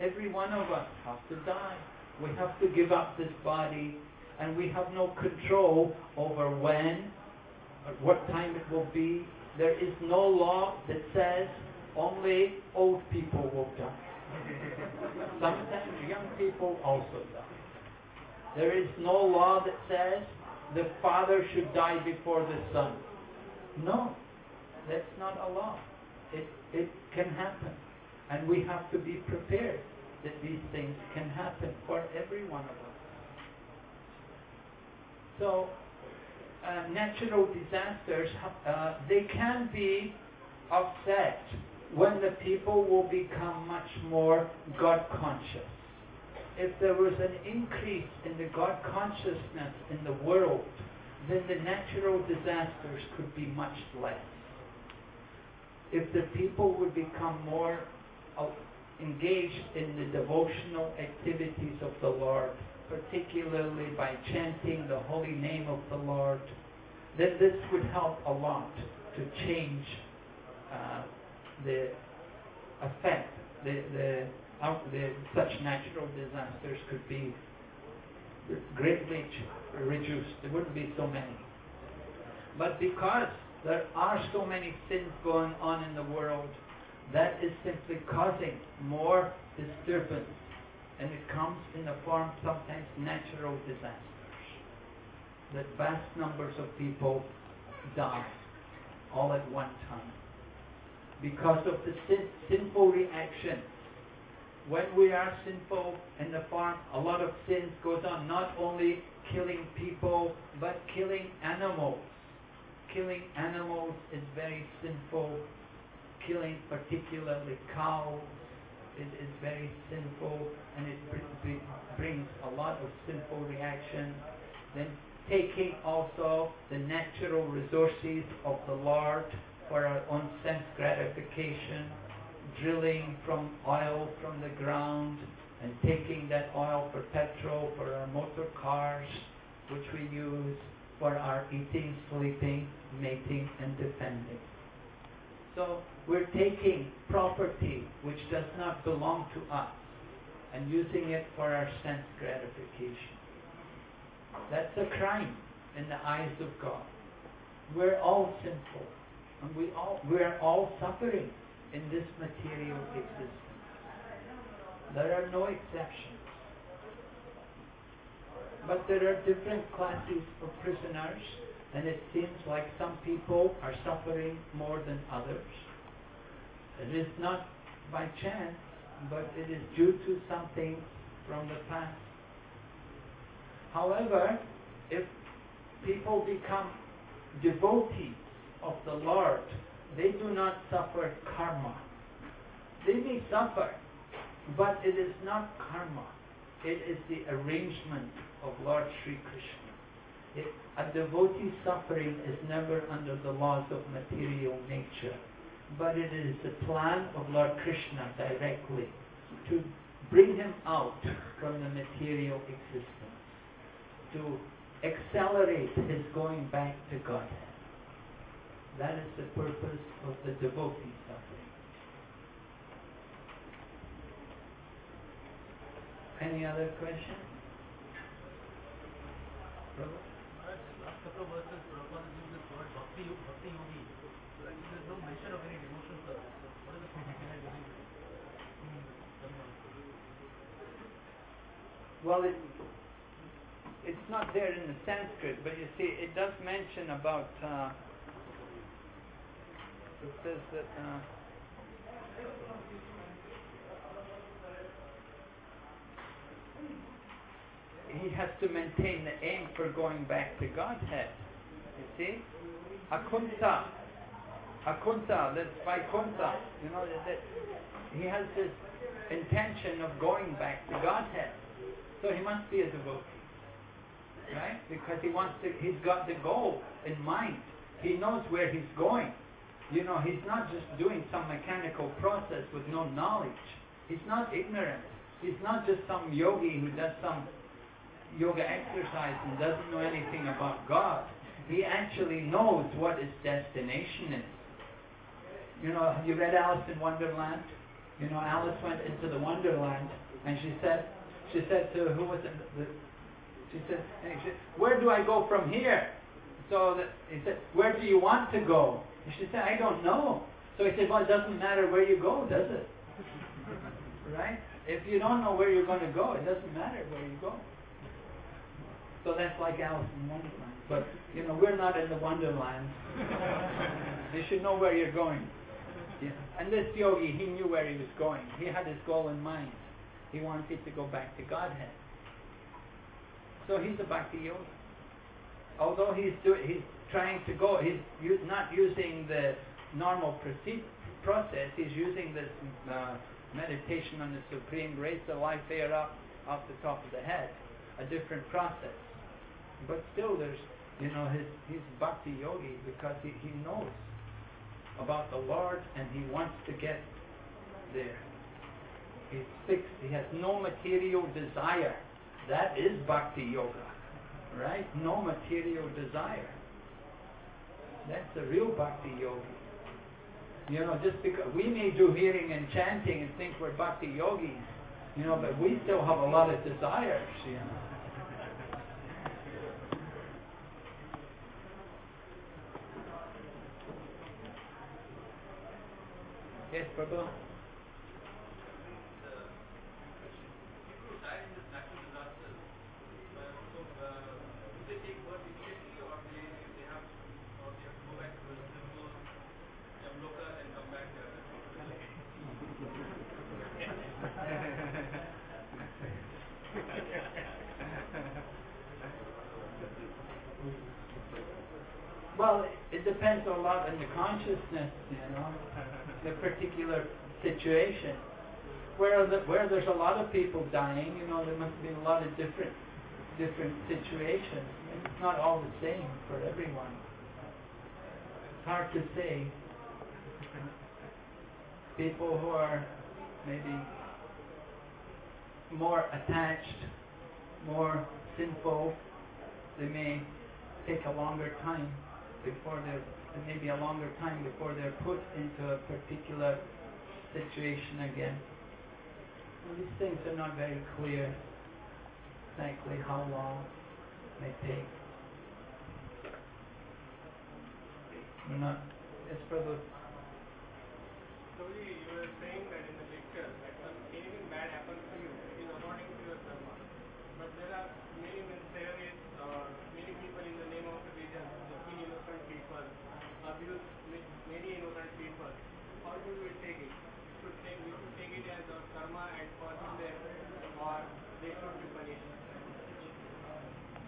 Every one of us has to die. We have to give up this body, and we have no control over when, at what time it will be. There is no law that says only old people will die. Sometimes young people also die. There is no law that says the father should die before the son. No, that's not a law. It, it can happen. And we have to be prepared that these things can happen for every one of us. So, uh, natural disasters, uh, they can be offset when the people will become much more God conscious. If there was an increase in the God consciousness in the world, then the natural disasters could be much less. If the people would become more engaged in the devotional activities of the Lord, particularly by chanting the holy name of the Lord, then this would help a lot to change uh, the effect, the, the, the, such natural disasters could be greatly reduced. There wouldn't be so many. But because there are so many sins going on in the world, that is simply causing more disturbance. And it comes in the form sometimes natural disasters. That vast numbers of people die all at one time. Because of the sin, sinful reaction. When we are sinful in the form a lot of sins goes on, not only killing people, but killing animals. Killing animals is very sinful killing particularly cows is, is very sinful and it br- brings a lot of sinful reaction. Then taking also the natural resources of the Lord for our own sense gratification, drilling from oil from the ground and taking that oil for petrol for our motor cars, which we use for our eating, sleeping, mating, and defending. So we're taking property which does not belong to us and using it for our sense gratification. That's a crime in the eyes of God. We're all sinful. And we all we're all suffering in this material existence. There are no exceptions. But there are different classes of prisoners, and it seems like some people are suffering more than others. It is not by chance, but it is due to something from the past. However, if people become devotees of the Lord, they do not suffer karma. They may suffer, but it is not karma. It is the arrangement of Lord Sri Krishna. A devotee's suffering is never under the laws of material nature, but it is the plan of Lord Krishna directly to bring him out from the material existence, to accelerate his going back to Godhead. That is the purpose of the devotee suffering. Any other questions? So actually there's no mention of any devotional. So what is the? Well, it, it's not there in the Sanskrit, but you see, it does mention about. Uh, it says that. Uh, he has to maintain the aim for going back to Godhead. You see? Akunta. Akunta, that's by Kunta. You know, that, that he has this intention of going back to Godhead. So he must be a devotee. Right? Because he wants to, he's got the goal in mind. He knows where he's going. You know, he's not just doing some mechanical process with no knowledge. He's not ignorant. He's not just some yogi who does some yoga exercise and doesn't know anything about God. He actually knows what his destination is. You know, have you read Alice in Wonderland? You know, Alice went into the Wonderland and she said, she said to who was it? The, she said, and he where do I go from here? So that, he said, where do you want to go? And she said, I don't know. So he said, well, it doesn't matter where you go, does it? right? If you don't know where you're going to go, it doesn't matter where you go. So that's like Alice in Wonderland. But, you know, we're not in the Wonderland. you should know where you're going. Yeah. And this yogi, he knew where he was going. He had his goal in mind. He wanted to go back to Godhead. So he's a bhakti yogi. Although he's doing, he's trying to go, he's u- not using the normal proceed, process. He's using this uh, meditation on the supreme, raise the life air up off the top of the head, a different process. But still, there's, you know, his he's bhakti yogi because he, he knows about the Lord and he wants to get there. He's fixed. He has no material desire. That is bhakti yoga, right? No material desire. That's the real bhakti yogi. You know, just because we may do hearing and chanting and think we're bhakti yogis, you know, but we still have a lot of desires, you know. Yes, Prabhu? Well, it depends a lot on the consciousness, you know, the particular situation. Where where there's a lot of people dying, you know, there must be a lot of different different situations. It's not all the same for everyone. It's hard to say. People who are maybe more attached, more sinful, they may take a longer time before they're maybe a longer time before they're put into a particular situation again. And these things are not very clear exactly how long they take. We're not it's for So you you were saying that in the lecture that anything bad happens your karma. But there are many terrorists or many people in the name of religion, the innocent people, abuse ma- many innocent people. How do we take it? We should take, we should take it as our karma and forgive them, or they should be punished.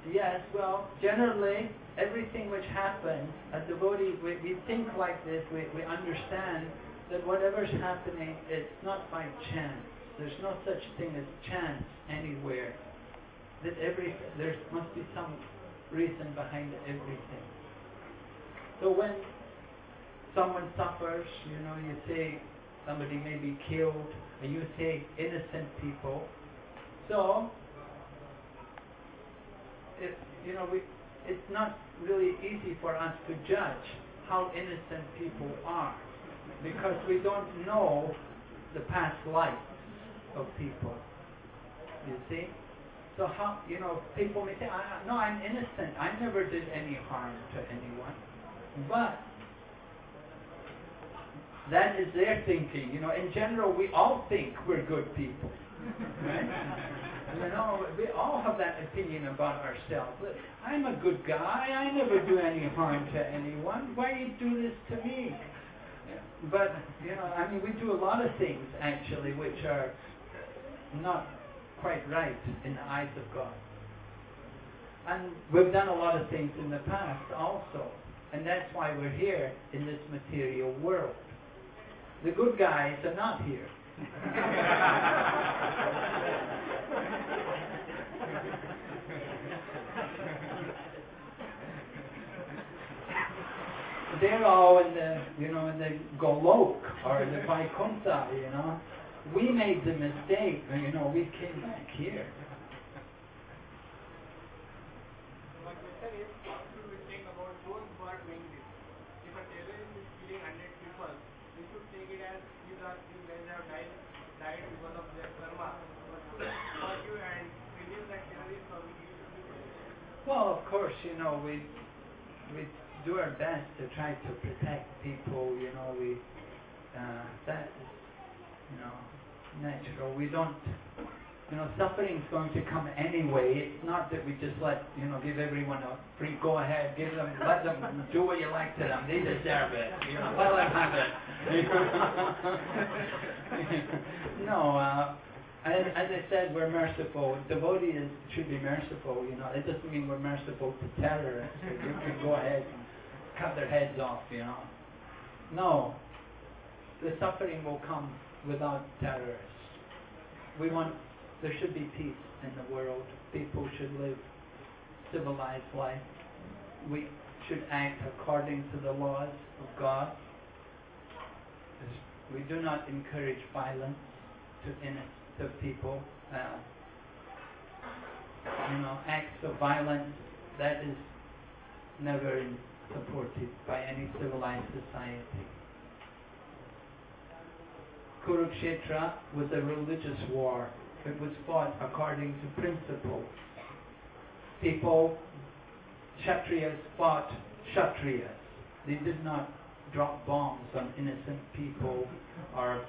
Yes, well, generally, everything which happens, a devotee, we, we think like this, we, we understand that whatever's happening, it's not by chance. There's no such thing as chance anywhere. That every, there must be some reason behind everything. So when someone suffers, you know, you say somebody may be killed, and you say innocent people. So, it, you know, we, it's not really easy for us to judge how innocent people are because we don't know the past lives of people. You see? So how, you know, people may say, I, no, I'm innocent. I never did any harm to anyone. But that is their thinking. You know, in general, we all think we're good people. Right? You know, we all have that opinion about ourselves. I'm a good guy. I never do any harm to anyone. Why you do this to me? But you know, I mean, we do a lot of things actually which are not quite right in the eyes of God. And we've done a lot of things in the past also, and that's why we're here in this material world. The good guys are not here. They're all in the, you know, in the Golok or the Vaikuntha, you know. We made the mistake, you know, we came back here. My question is, how should we think about those who are doing this? If a terrorist is killing 100 people, we should take it as these are these guys have died, died because of their karma. But should we forgive and release that terrorist or we should be punished? Well, of course, you know, we we do our best to try to protect people. You know, we uh, that is, you know, natural. We don't, you know, suffering's going to come anyway. It's not that we just let, you know, give everyone a free go ahead, give them, let them do what you like to them. They deserve it. You know, let them have it. no. Uh, as, as I said, we're merciful. Devotees should be merciful. You know, it doesn't mean we're merciful to terrorists. You can go ahead and cut their heads off. You know, no. The suffering will come without terrorists. We want there should be peace in the world. People should live civilized life. We should act according to the laws of God. We do not encourage violence to innocent people. Uh, you know, acts of violence that is never in, supported by any civilized society. Kurukshetra was a religious war. It was fought according to principle. People, Kshatriyas fought Kshatriyas. They did not drop bombs on innocent people or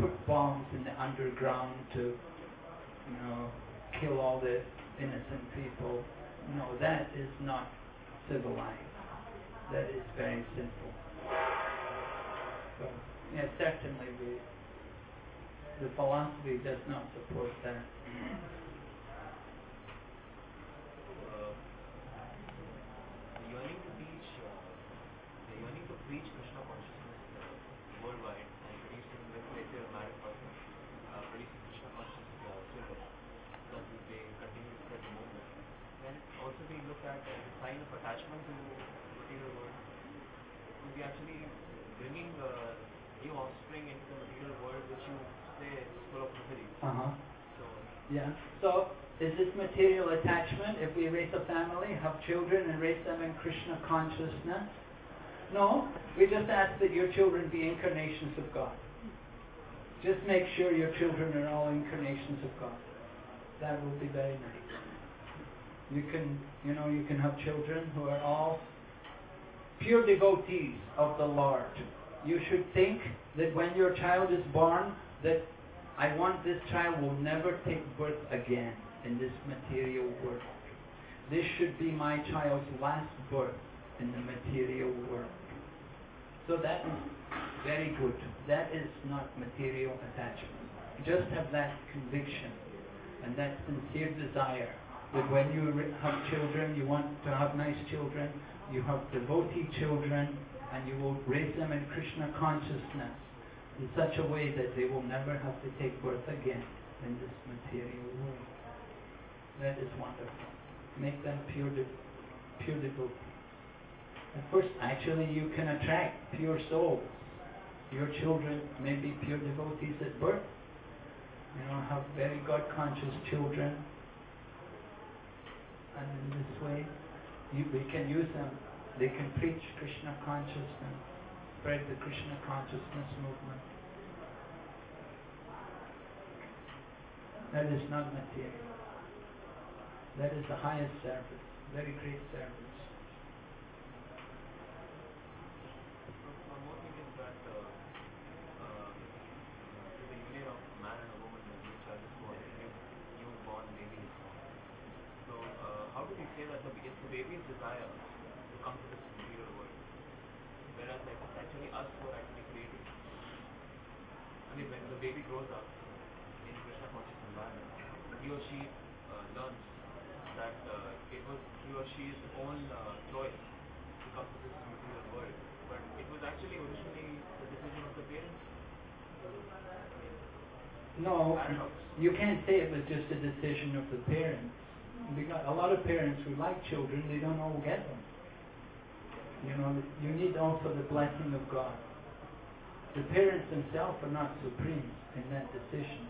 put bombs in the underground to, you know, kill all the innocent people. No, that is not civilized. That is very simple. So, yeah, certainly we, the philosophy does not support that. uh, yearning to teach, uh, the yearning to preach Krishna consciousness uh, worldwide and producing, let's say, if you're a married person, uh, producing Krishna consciousness uh, children, that will be continue to spread the movement. Then also we look at as a sign of attachment to the material world, would be actually bringing uh, new offspring into the material world, which you say is full of misery. Uh-huh. So Yeah. So is this material attachment if we raise a family, have children and raise them in Krishna consciousness? No. We just ask that your children be incarnations of God. Just make sure your children are all incarnations of God. That will be very nice. You can you know, you can have children who are all pure devotees of the Lord. You should think that when your child is born that I want this child will never take birth again in this material world. This should be my child's last birth in the material world. So that is very good. That is not material attachment. Just have that conviction and that sincere desire that when you have children, you want to have nice children, you have devotee children, and you will raise them in Krishna consciousness in such a way that they will never have to take birth again in this material world. That is wonderful. Make them pure, pure devotees. And first, actually, you can attract pure souls. Your children may be pure devotees at birth. You know, have very God conscious children. And in this way, you, we can use them. They can preach Krishna consciousness, spread the Krishna consciousness movement. That is not material. That is the highest service, very great service. One more thing is that uh, uh, to the union of man and a woman when new child is born, new, newborn baby is born. So uh, how do we say that the, it's the baby's desire to come to this material world, whereas like it's actually us who are actually creating. it. I mean, when the baby grows up in Krishna conscious environment, he or she uh, learns that uh, it was he or she's own uh, choice to come to this material world, but it was actually originally the decision of the parents. No, you can't say it was just a decision of the parents. Because a lot of parents who like children, they don't all get them. You know, you need also the blessing of God. The parents themselves are not supreme in that decision.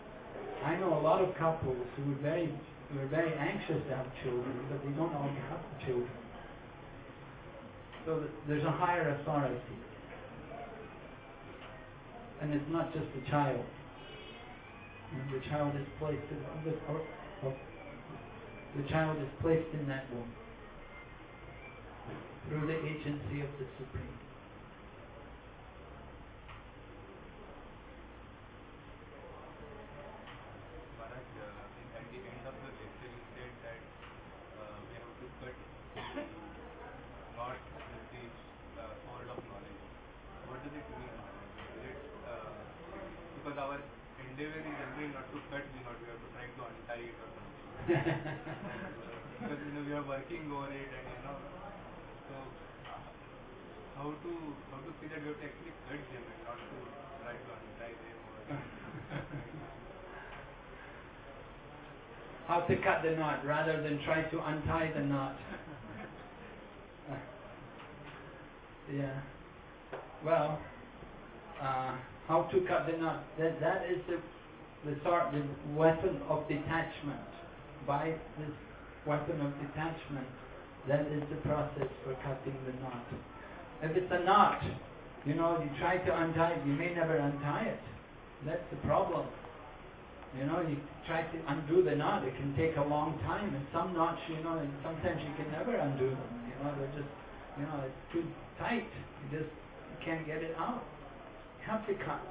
I know a lot of couples who are very who are very anxious to have children, but they don't all have the children. So th- there's a higher authority. And it's not just the child. Know, the child is placed in oh, the, or, oh, or, oh. the child is placed in that womb through the agency of the Supreme. Maharaj, uh, in- at the end of the lecture, you said that uh, we have to cut knot with the uh, sword of knowledge. What does it mean? Maharaj? Is it, uh, because our endeavor is generally not to cut the knot, we have to try to untie it or something. Because you know we are working over it and you know so uh, how to how to see that we have to actually cut them and not to try to untie them or How to cut the knot rather than try to untie the knot. yeah. Well, uh, how to cut the knot. That that is the the sort the weapon of detachment. By this weapon of detachment, that is the process for cutting the knot. If it's a knot, you know, you try to untie it, you may never untie it. That's the problem. You know, you try to undo the knot, it can take a long time, and some knots, you know, sometimes you can never undo them. You know, they're just, you know, it's too tight. You just you can't get it out. You have to cut.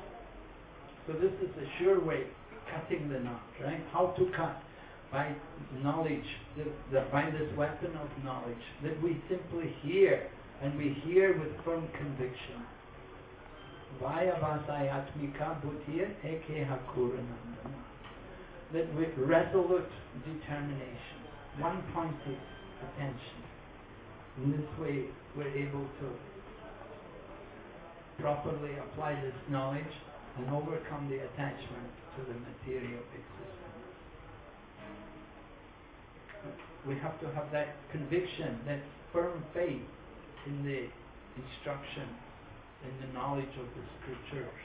So this is the sure way, cutting the knot, right? How to cut by knowledge, the, the, by this weapon of knowledge that we simply hear, and we hear with firm conviction. That with resolute determination, one pointed attention. In this way, we're able to properly apply this knowledge and overcome the attachment to the material We have to have that conviction, that firm faith in the instruction, in the knowledge of the scriptures,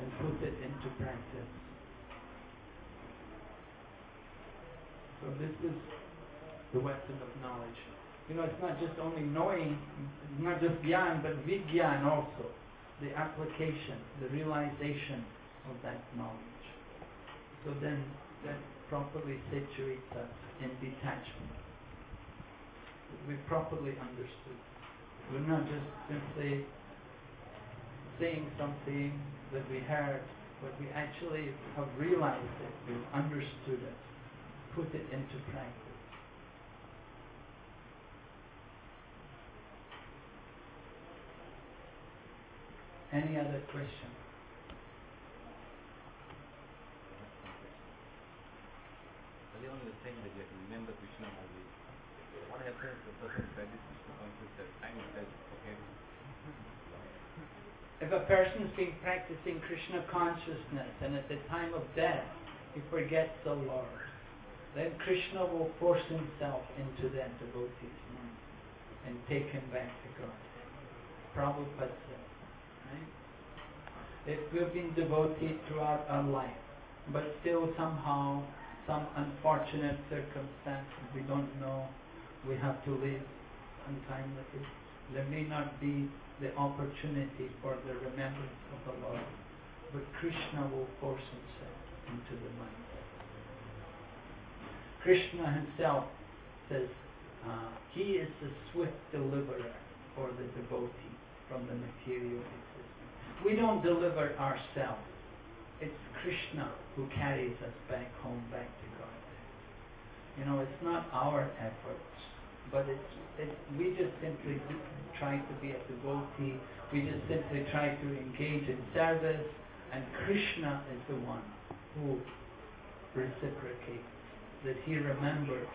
and put it into practice. So this is the weapon of knowledge. You know, it's not just only knowing, not just gyan, but vigyan also. The application, the realization of that knowledge. So then that properly situates us in detachment. We properly understood. We're not just simply saying something that we heard but we actually have realized it, we've understood it, put it into practice. Any other question? Earlier on you were saying that you have to remember Krishna always. What happens if a person practices Krishna consciousness at time says, okay, If a person's been practicing Krishna consciousness and at the time of death he forgets the Lord, then Krishna will force himself into that devotee's mind and take him back to God. Prabhupada said, right? If we've been devotees throughout our life, but still somehow, some unfortunate circumstances, we don't know, we have to leave untimely. There may not be the opportunity for the remembrance of the Lord, but Krishna will force himself into the mind. Krishna himself says uh, he is the swift deliverer for the devotee from the material existence. We don't deliver ourselves. It's Krishna who carries us back home, back to God. You know, it's not our efforts, but it's it, we just simply try to be a devotee. We just simply try to engage in service, and Krishna is the one who reciprocates, that he remembers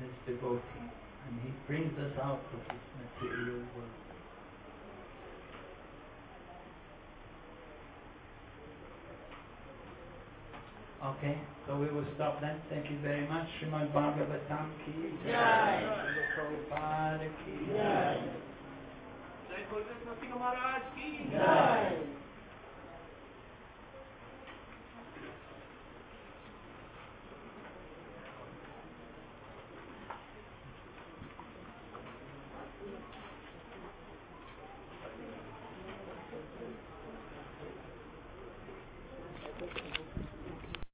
his devotee, and he brings us out of this material world. Okay, so we will stop then. Thank you very much. Srimad Bhagavatam ki jai. jai, jai, jai. Jai jai, jai, jai, jai.